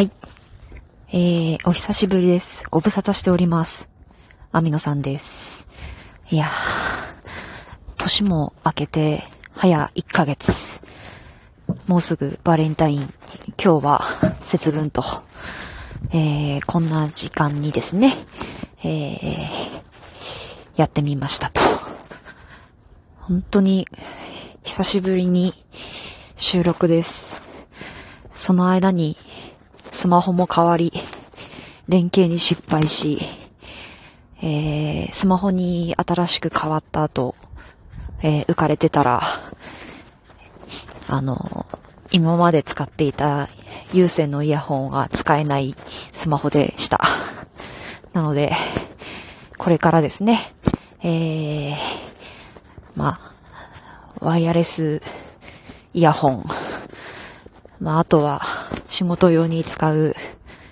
はい。えー、お久しぶりです。ご無沙汰しております。アミノさんです。いや年も明けて、早1ヶ月。もうすぐバレンタイン。今日は節分と、えー、こんな時間にですね、えー、やってみましたと。本当に、久しぶりに収録です。その間に、スマホも変わり、連携に失敗し、えー、スマホに新しく変わった後、えー、浮かれてたら、あの、今まで使っていた有線のイヤホンが使えないスマホでした。なので、これからですね、えー、まあ、ワイヤレスイヤホン、まあ、あとは、仕事用に使う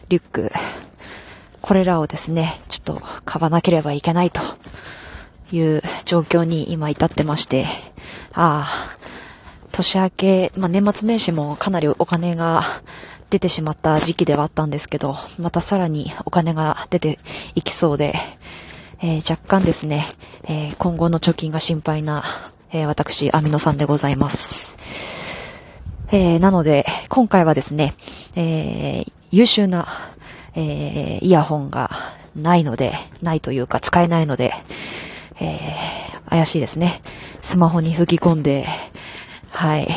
リュック、これらをですね、ちょっと買わなければいけないという状況に今至ってまして、ああ、年明け、まあ、年末年始もかなりお金が出てしまった時期ではあったんですけど、またさらにお金が出ていきそうで、えー、若干ですね、えー、今後の貯金が心配な、えー、私、アミノさんでございます。えー、なので、今回はですね、えー、優秀な、えー、イヤホンがないので、ないというか使えないので、えー、怪しいですね。スマホに吹き込んで、はい。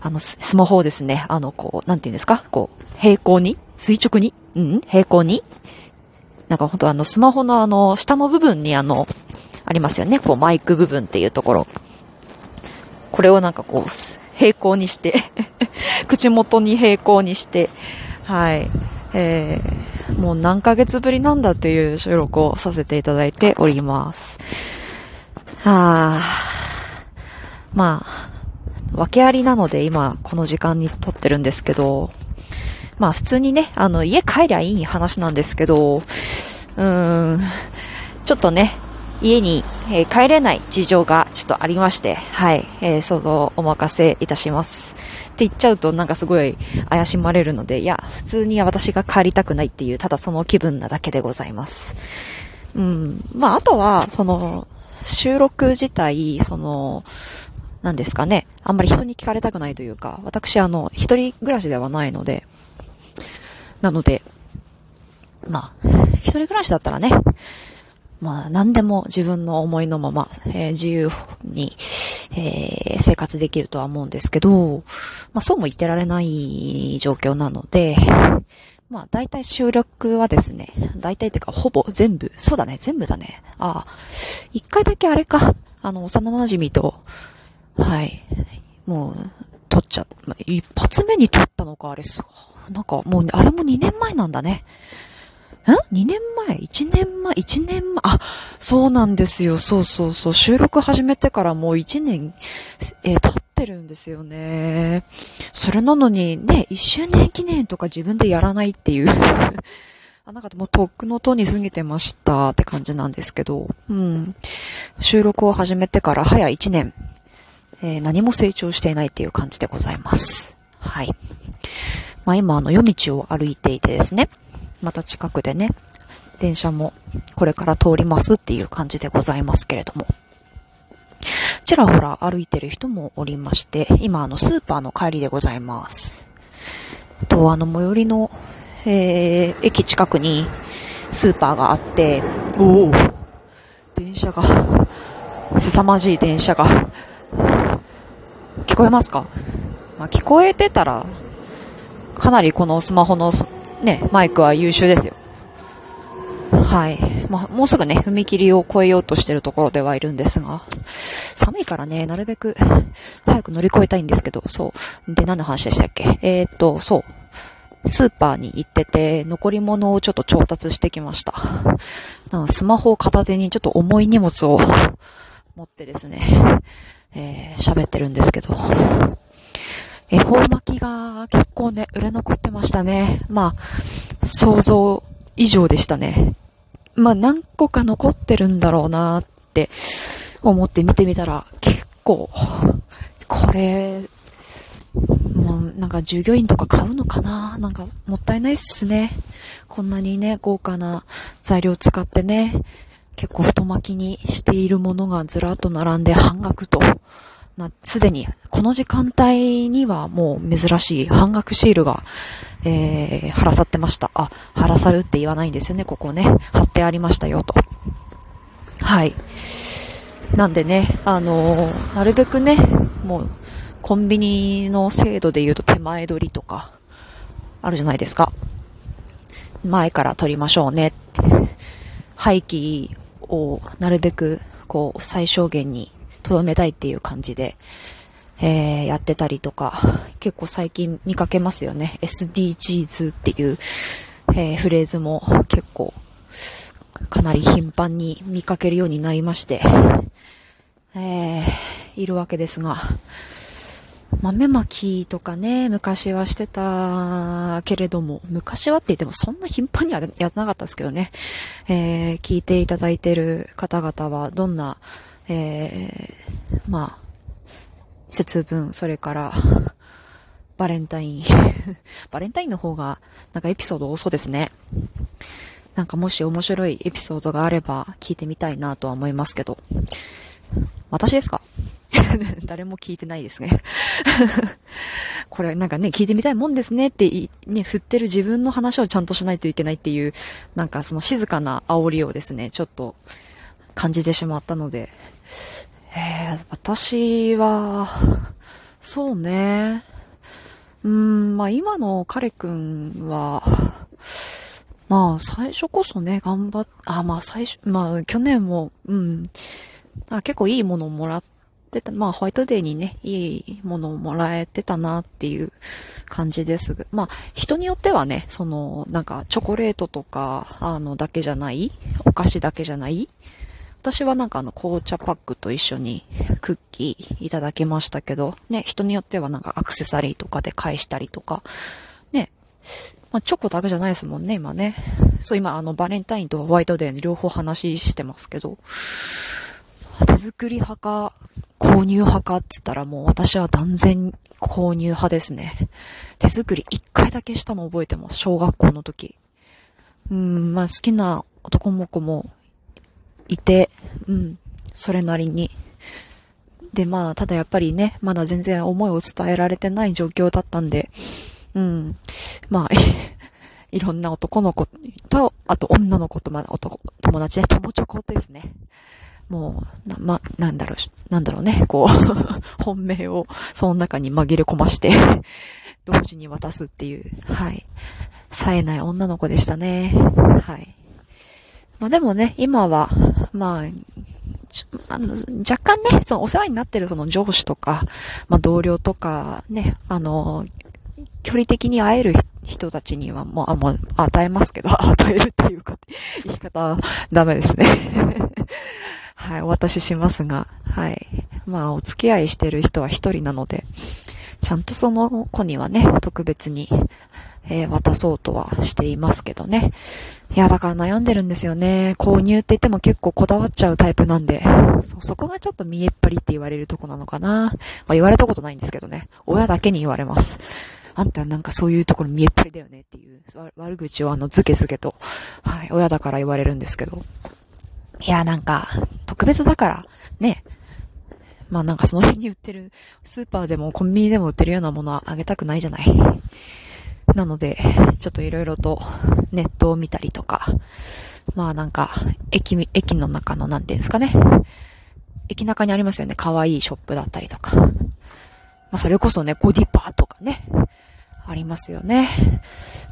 あの、スマホをですね、あの、こう、なんていうんですか？こう、平行に？垂直に？うん？平行に？なんか本当あの、スマホのあの、下の部分にあの、ありますよね。こう、マイク部分っていうところ。これをなんかこう、平行にして 口元に平行にして、はい。えー、もう何ヶ月ぶりなんだっていう収録をさせていただいております。はあ、まあ、訳ありなので今この時間に撮ってるんですけど、まあ普通にね、あの家帰りゃいい話なんですけど、うーん、ちょっとね、家に、えー、帰れない事情がちょっとありまして、はい、えー、想像お任せいたします。って言っちゃうとなんかすごい怪しまれるので、いや、普通に私が帰りたくないっていう、ただその気分なだけでございます。うん。まあ、あとは、その、収録自体、その、何ですかね。あんまり人に聞かれたくないというか、私あの、一人暮らしではないので、なので、まあ、一人暮らしだったらね、まあ、何でも自分の思いのまま、えー、自由に、えー、生活できるとは思うんですけど、まあ、そうも言ってられない状況なので、まあ、大体収録はですね、大体っていうか、ほぼ全部、そうだね、全部だね。ああ、一回だけあれか、あの、幼馴染と、はい、もう、撮っちゃ、一発目に撮ったのか、あれ、なんかもう、あれも2年前なんだね。ん ?2 年前 ?1 年前 ?1 年前？あ、そうなんですよ。そうそうそう。収録始めてからもう1年、えー、経ってるんですよね。それなのに、ね、1周年記念とか自分でやらないっていう あ、なんかもうとっくのとに過ぎてましたって感じなんですけど、うん。収録を始めてから早1年、えー、何も成長していないっていう感じでございます。はい。まあ今あの夜道を歩いていてですね、また近くでね、電車もこれから通りますっていう感じでございますけれども。ちらほら歩いてる人もおりまして、今あのスーパーの帰りでございます。と、あの最寄りの、えー、駅近くにスーパーがあって、おお電車が、凄まじい電車が、聞こえますか？まあ、聞こえてたら、かなりこのスマホのね、マイクは優秀ですよ。はい。まあ、もうすぐね、踏切を越えようとしてるところではいるんですが、寒いからね、なるべく早く乗り越えたいんですけど、そう。で、何の話でしたっけ？えー、っと、そう。スーパーに行ってて、残り物をちょっと調達してきました。スマホを片手にちょっと重い荷物を持ってですね、えー、喋ってるんですけど、恵方巻きが結構ね、売れ残ってましたね。まあ、想像以上でしたね。まあ、何個か残ってるんだろうなって思って見てみたら、結構、これ、もうなんか従業員とか買うのかな？なんかもったいないっすね。こんなにね、豪華な材料使ってね、結構太巻きにしているものがずらっと並んで半額と。な、すでに、この時間帯にはもう珍しい半額シールが、えー、貼らさってました。あ、貼らさるって言わないんですよね、ここね。貼ってありましたよ、と。はい。なんでね、あのー、なるべくね、もう、コンビニの制度で言うと手前取りとか、あるじゃないですか。前から取りましょうねって。廃棄をなるべく、こう、最小限に留めたいっていう感じで、えー、やってたりとか、結構最近見かけますよね。SDGs っていう、えー、フレーズも結構、かなり頻繁に見かけるようになりまして、えー、いるわけですが、豆まきとかね、昔はしてたけれども、昔はって言ってもそんな頻繁にはやってなかったですけどね、えー、聞いていただいてる方々はどんな、えー、まあ、節分、それから、バレンタイン バレンタインの方が、なんかエピソード多そうですね。なんかもし面白いエピソードがあれば聞いてみたいなとは思いますけど。私ですか？誰も聞いてないですね これなんかね、聞いてみたいもんですねってね、振ってる自分の話をちゃんとしないといけないっていう、なんかその静かな煽りをですね、ちょっと感じてしまったので、えー、私は、そうね、うん、まあ今の彼くんは、まあ最初こそね、頑張っ、あ、まあ最初、まあ去年も、うん、あ結構いいものをもらってた、まあホワイトデーにね、いいものをもらえてたなっていう感じですが、まあ人によってはね、その、なんかチョコレートとか、あの、だけじゃない、お菓子だけじゃない、私はなんかあの紅茶パックと一緒にクッキーいただきましたけど、ね、人によってはなんかアクセサリーとかで返したりとか、ね、まあ、チョコだけじゃないですもんね、今ね。そう、今あのバレンタインとホワイトデーに両方話してますけど、手作り派か、購入派かって言ったらもう私は断然購入派ですね。手作り一回だけしたの覚えてます。小学校の時。うん、まあ好きな男の子もいて、うん、それなりに。で、まあ、ただやっぱりね、まだ全然思いを伝えられてない状況だったんで、うん、まあ、いろんな男の子と、あと女の子とまだ男、友達で友チョコですね。もう、な、ま、なんだろう、なんだろうね、こう 本命をその中に紛れ込まして 同時に渡すっていう、はい。冴えない女の子でしたね。はい。まあでもね、今は、まあ、あの、若干ね、そのお世話になってるその上司とか、まあ同僚とか、ね、あの、距離的に会える人たちにはもう、あ、もう与えますけど、与えるっていうか、言い方ダメですね はい、お渡ししますが、はい。まあ、お付き合いしてる人は一人なので、ちゃんとその子にはね、特別に、えー、渡そうとはしていますけどね。いや、だから悩んでるんですよね。購入って言っても結構こだわっちゃうタイプなんで、そ、そこがちょっと見えっぱりって言われるとこなのかな。まあ言われたことないんですけどね。親だけに言われます。あんたなんかそういうところ見えっぱりだよねっていう、悪口をあの、ズケズケと、はい、親だから言われるんですけど。いや、なんか、特別だから、ね。まあなんかその辺に売ってる、スーパーでもコンビニでも売ってるようなものはあげたくないじゃない。なので、ちょっといろいろとネットを見たりとか、まあなんか、駅、駅の中のなんていうんですかね。駅中にありますよね。可愛いショップだったりとか。まあそれこそね、ゴディバーとかね。ありますよね。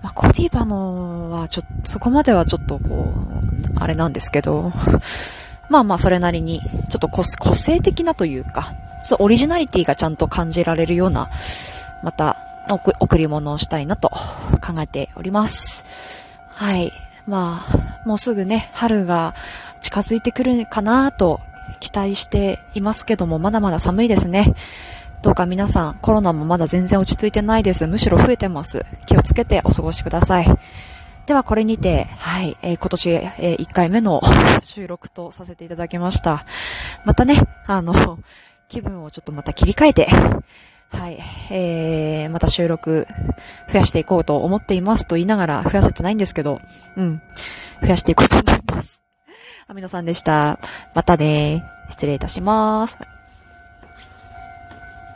まあ、コディバのはちょっと、そこまではちょっとこう、あれなんですけど、まあまあそれなりに、ちょっと個性的なというか、そうオリジナリティがちゃんと感じられるような、また、贈り物をしたいなと考えております。はい。まあ、もうすぐね、春が近づいてくるかなと期待していますけども、まだまだ寒いですね。どうか皆さん、コロナもまだ全然落ち着いてないです。むしろ増えてます。気をつけてお過ごしください。ではこれにて、はい、えー、今年、えー、1回目の収録とさせていただきました。またね、あの、気分をちょっとまた切り替えて、はい。えー、また収録増やしていこうと思っていますと言いながら増やせてないんですけど、うん。増やしていこうと思います。アミノさんでした。またね。失礼いたします。